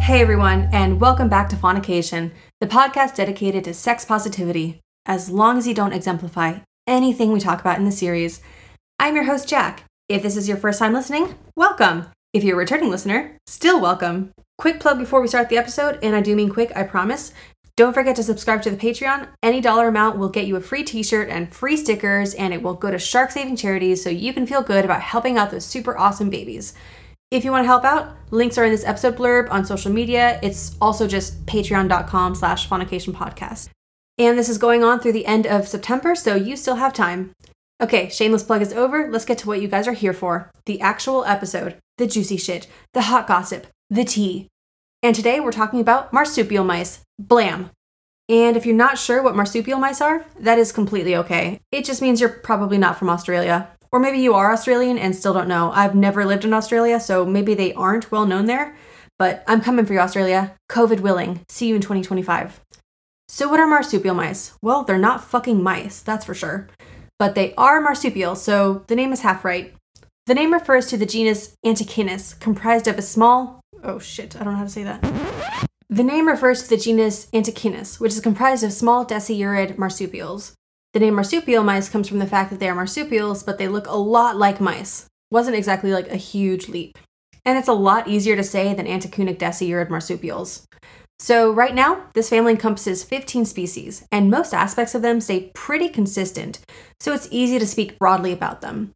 Hey everyone, and welcome back to Faunication, the podcast dedicated to sex positivity, as long as you don't exemplify anything we talk about in the series. I'm your host, Jack. If this is your first time listening, welcome. If you're a returning listener, still welcome. Quick plug before we start the episode, and I do mean quick, I promise. Don't forget to subscribe to the Patreon. Any dollar amount will get you a free t shirt and free stickers, and it will go to shark saving charities so you can feel good about helping out those super awesome babies. If you want to help out, links are in this episode blurb on social media. It's also just patreon.com slash podcast. And this is going on through the end of September, so you still have time. Okay, shameless plug is over. Let's get to what you guys are here for the actual episode, the juicy shit, the hot gossip, the tea. And today we're talking about marsupial mice. Blam. And if you're not sure what marsupial mice are, that is completely okay. It just means you're probably not from Australia. Or maybe you are Australian and still don't know. I've never lived in Australia, so maybe they aren't well known there. But I'm coming for you, Australia. COVID willing. See you in 2025. So, what are marsupial mice? Well, they're not fucking mice, that's for sure. But they are marsupial, so the name is half right. The name refers to the genus Antechinus, comprised of a small. Oh shit, I don't know how to say that. The name refers to the genus Antechinus, which is comprised of small dasyurid marsupials. The name marsupial mice comes from the fact that they are marsupials, but they look a lot like mice. Wasn't exactly like a huge leap. And it's a lot easier to say than Antecunic dasyurid marsupials. So, right now, this family encompasses 15 species, and most aspects of them stay pretty consistent, so it's easy to speak broadly about them.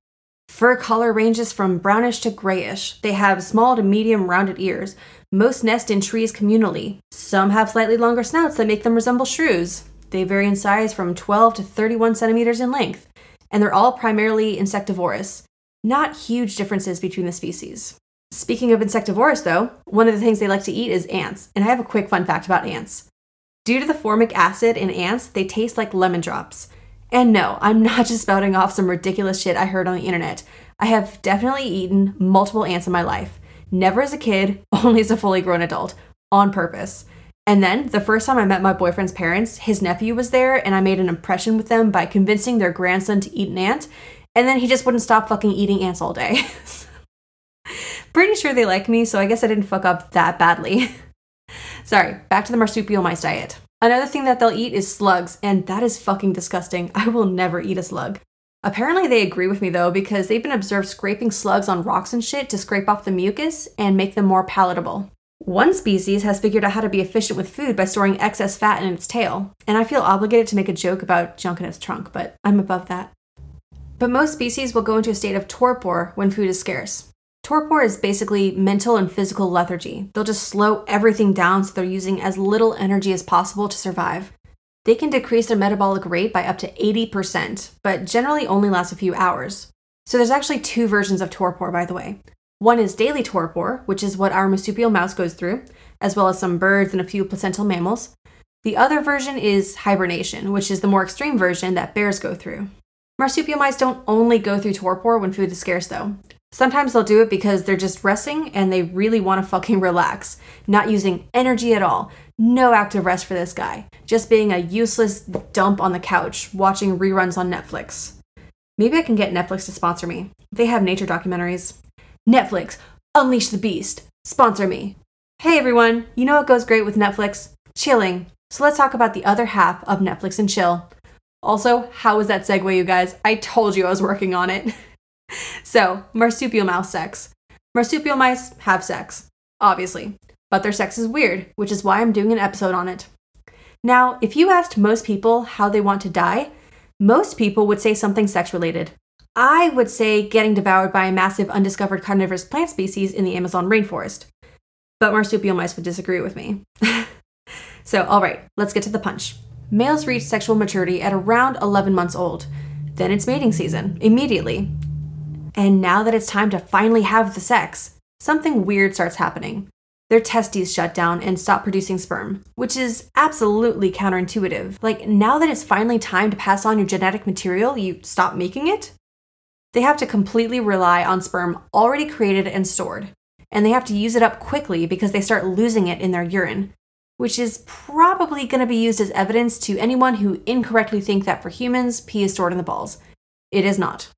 Fur color ranges from brownish to grayish. They have small to medium rounded ears. Most nest in trees communally. Some have slightly longer snouts that make them resemble shrews. They vary in size from 12 to 31 centimeters in length, and they're all primarily insectivorous. Not huge differences between the species. Speaking of insectivorous, though, one of the things they like to eat is ants, and I have a quick fun fact about ants. Due to the formic acid in ants, they taste like lemon drops. And no, I'm not just spouting off some ridiculous shit I heard on the internet. I have definitely eaten multiple ants in my life. Never as a kid, only as a fully grown adult, on purpose. And then the first time I met my boyfriend's parents, his nephew was there, and I made an impression with them by convincing their grandson to eat an ant. And then he just wouldn't stop fucking eating ants all day. Pretty sure they like me, so I guess I didn't fuck up that badly. Sorry, back to the marsupial mice diet. Another thing that they'll eat is slugs, and that is fucking disgusting. I will never eat a slug. Apparently, they agree with me though, because they've been observed scraping slugs on rocks and shit to scrape off the mucus and make them more palatable. One species has figured out how to be efficient with food by storing excess fat in its tail, and I feel obligated to make a joke about junk in its trunk, but I'm above that. But most species will go into a state of torpor when food is scarce. Torpor is basically mental and physical lethargy. They'll just slow everything down so they're using as little energy as possible to survive. They can decrease their metabolic rate by up to 80%, but generally only lasts a few hours. So there's actually two versions of torpor, by the way. One is daily torpor, which is what our marsupial mouse goes through, as well as some birds and a few placental mammals. The other version is hibernation, which is the more extreme version that bears go through. Marsupial mice don't only go through torpor when food is scarce, though. Sometimes they'll do it because they're just resting and they really want to fucking relax, not using energy at all. No active rest for this guy, just being a useless dump on the couch watching reruns on Netflix. Maybe I can get Netflix to sponsor me. They have nature documentaries. Netflix, unleash the beast. Sponsor me. Hey everyone, you know what goes great with Netflix? Chilling. So let's talk about the other half of Netflix and chill. Also, how was that segue, you guys? I told you I was working on it. so, marsupial mouse sex. Marsupial mice have sex, obviously, but their sex is weird, which is why I'm doing an episode on it. Now, if you asked most people how they want to die, most people would say something sex related. I would say getting devoured by a massive undiscovered carnivorous plant species in the Amazon rainforest. But marsupial mice would disagree with me. so, all right, let's get to the punch. Males reach sexual maturity at around 11 months old. Then it's mating season, immediately. And now that it's time to finally have the sex, something weird starts happening. Their testes shut down and stop producing sperm, which is absolutely counterintuitive. Like, now that it's finally time to pass on your genetic material, you stop making it? They have to completely rely on sperm already created and stored, and they have to use it up quickly because they start losing it in their urine, which is probably going to be used as evidence to anyone who incorrectly think that for humans, pee is stored in the balls. It is not.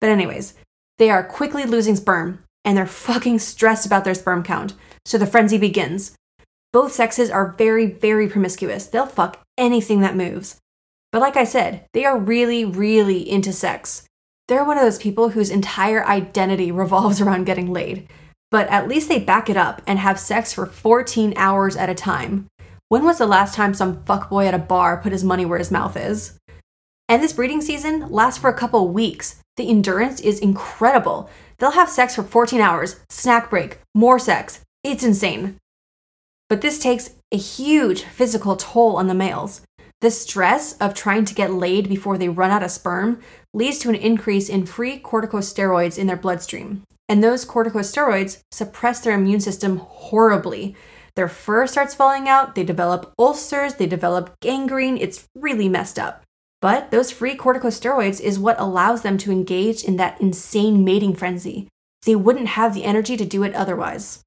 But, anyways, they are quickly losing sperm and they're fucking stressed about their sperm count. So the frenzy begins. Both sexes are very, very promiscuous. They'll fuck anything that moves. But like I said, they are really, really into sex. They're one of those people whose entire identity revolves around getting laid. But at least they back it up and have sex for 14 hours at a time. When was the last time some fuckboy at a bar put his money where his mouth is? And this breeding season lasts for a couple weeks. The endurance is incredible. They'll have sex for 14 hours, snack break, more sex. It's insane. But this takes a huge physical toll on the males. The stress of trying to get laid before they run out of sperm leads to an increase in free corticosteroids in their bloodstream. And those corticosteroids suppress their immune system horribly. Their fur starts falling out, they develop ulcers, they develop gangrene. It's really messed up. But those free corticosteroids is what allows them to engage in that insane mating frenzy. They wouldn't have the energy to do it otherwise.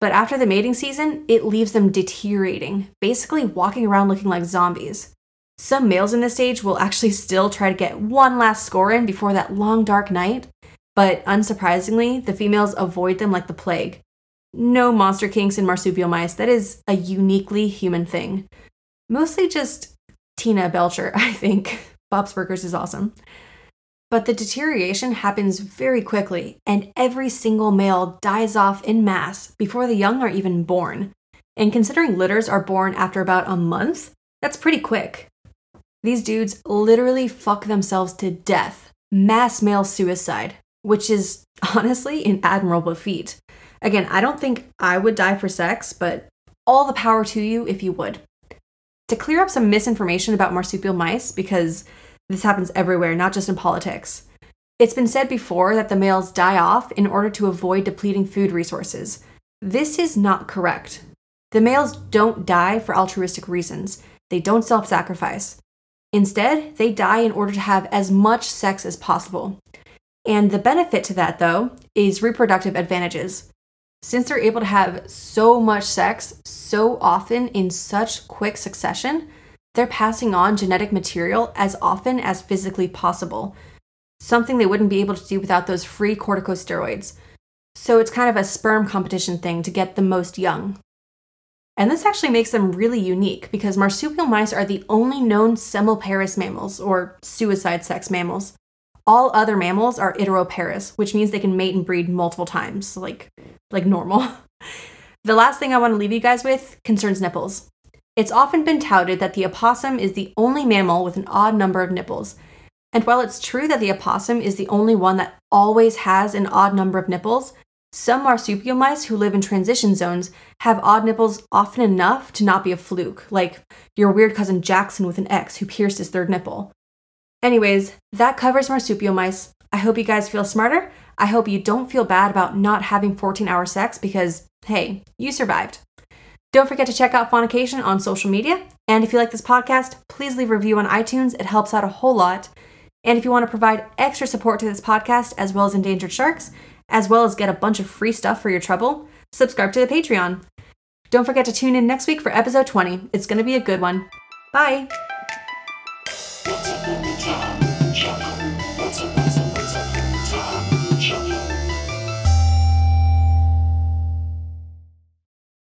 But after the mating season, it leaves them deteriorating, basically walking around looking like zombies. Some males in this stage will actually still try to get one last score in before that long dark night, but unsurprisingly, the females avoid them like the plague. No monster kinks in marsupial mice, that is a uniquely human thing. Mostly just Tina Belcher, I think. Bob's Burgers is awesome. But the deterioration happens very quickly, and every single male dies off in mass before the young are even born. And considering litters are born after about a month, that's pretty quick. These dudes literally fuck themselves to death. Mass male suicide, which is honestly an admirable feat. Again, I don't think I would die for sex, but all the power to you if you would. To clear up some misinformation about marsupial mice, because this happens everywhere, not just in politics. It's been said before that the males die off in order to avoid depleting food resources. This is not correct. The males don't die for altruistic reasons, they don't self sacrifice. Instead, they die in order to have as much sex as possible. And the benefit to that, though, is reproductive advantages. Since they're able to have so much sex so often in such quick succession, they're passing on genetic material as often as physically possible, something they wouldn't be able to do without those free corticosteroids. So it's kind of a sperm competition thing to get the most young. And this actually makes them really unique because marsupial mice are the only known semelparous mammals, or suicide sex mammals. All other mammals are iteroparous, which means they can mate and breed multiple times, like, like normal. the last thing I want to leave you guys with concerns nipples. It's often been touted that the opossum is the only mammal with an odd number of nipples. And while it's true that the opossum is the only one that always has an odd number of nipples, some marsupial mice who live in transition zones have odd nipples often enough to not be a fluke, like your weird cousin Jackson with an X who pierced his third nipple. Anyways, that covers marsupial mice. I hope you guys feel smarter. I hope you don't feel bad about not having 14 hour sex because, hey, you survived. Don't forget to check out Faunication on social media. And if you like this podcast, please leave a review on iTunes. It helps out a whole lot. And if you want to provide extra support to this podcast, as well as Endangered Sharks, as well as get a bunch of free stuff for your trouble, subscribe to the Patreon. Don't forget to tune in next week for episode 20. It's going to be a good one. Bye.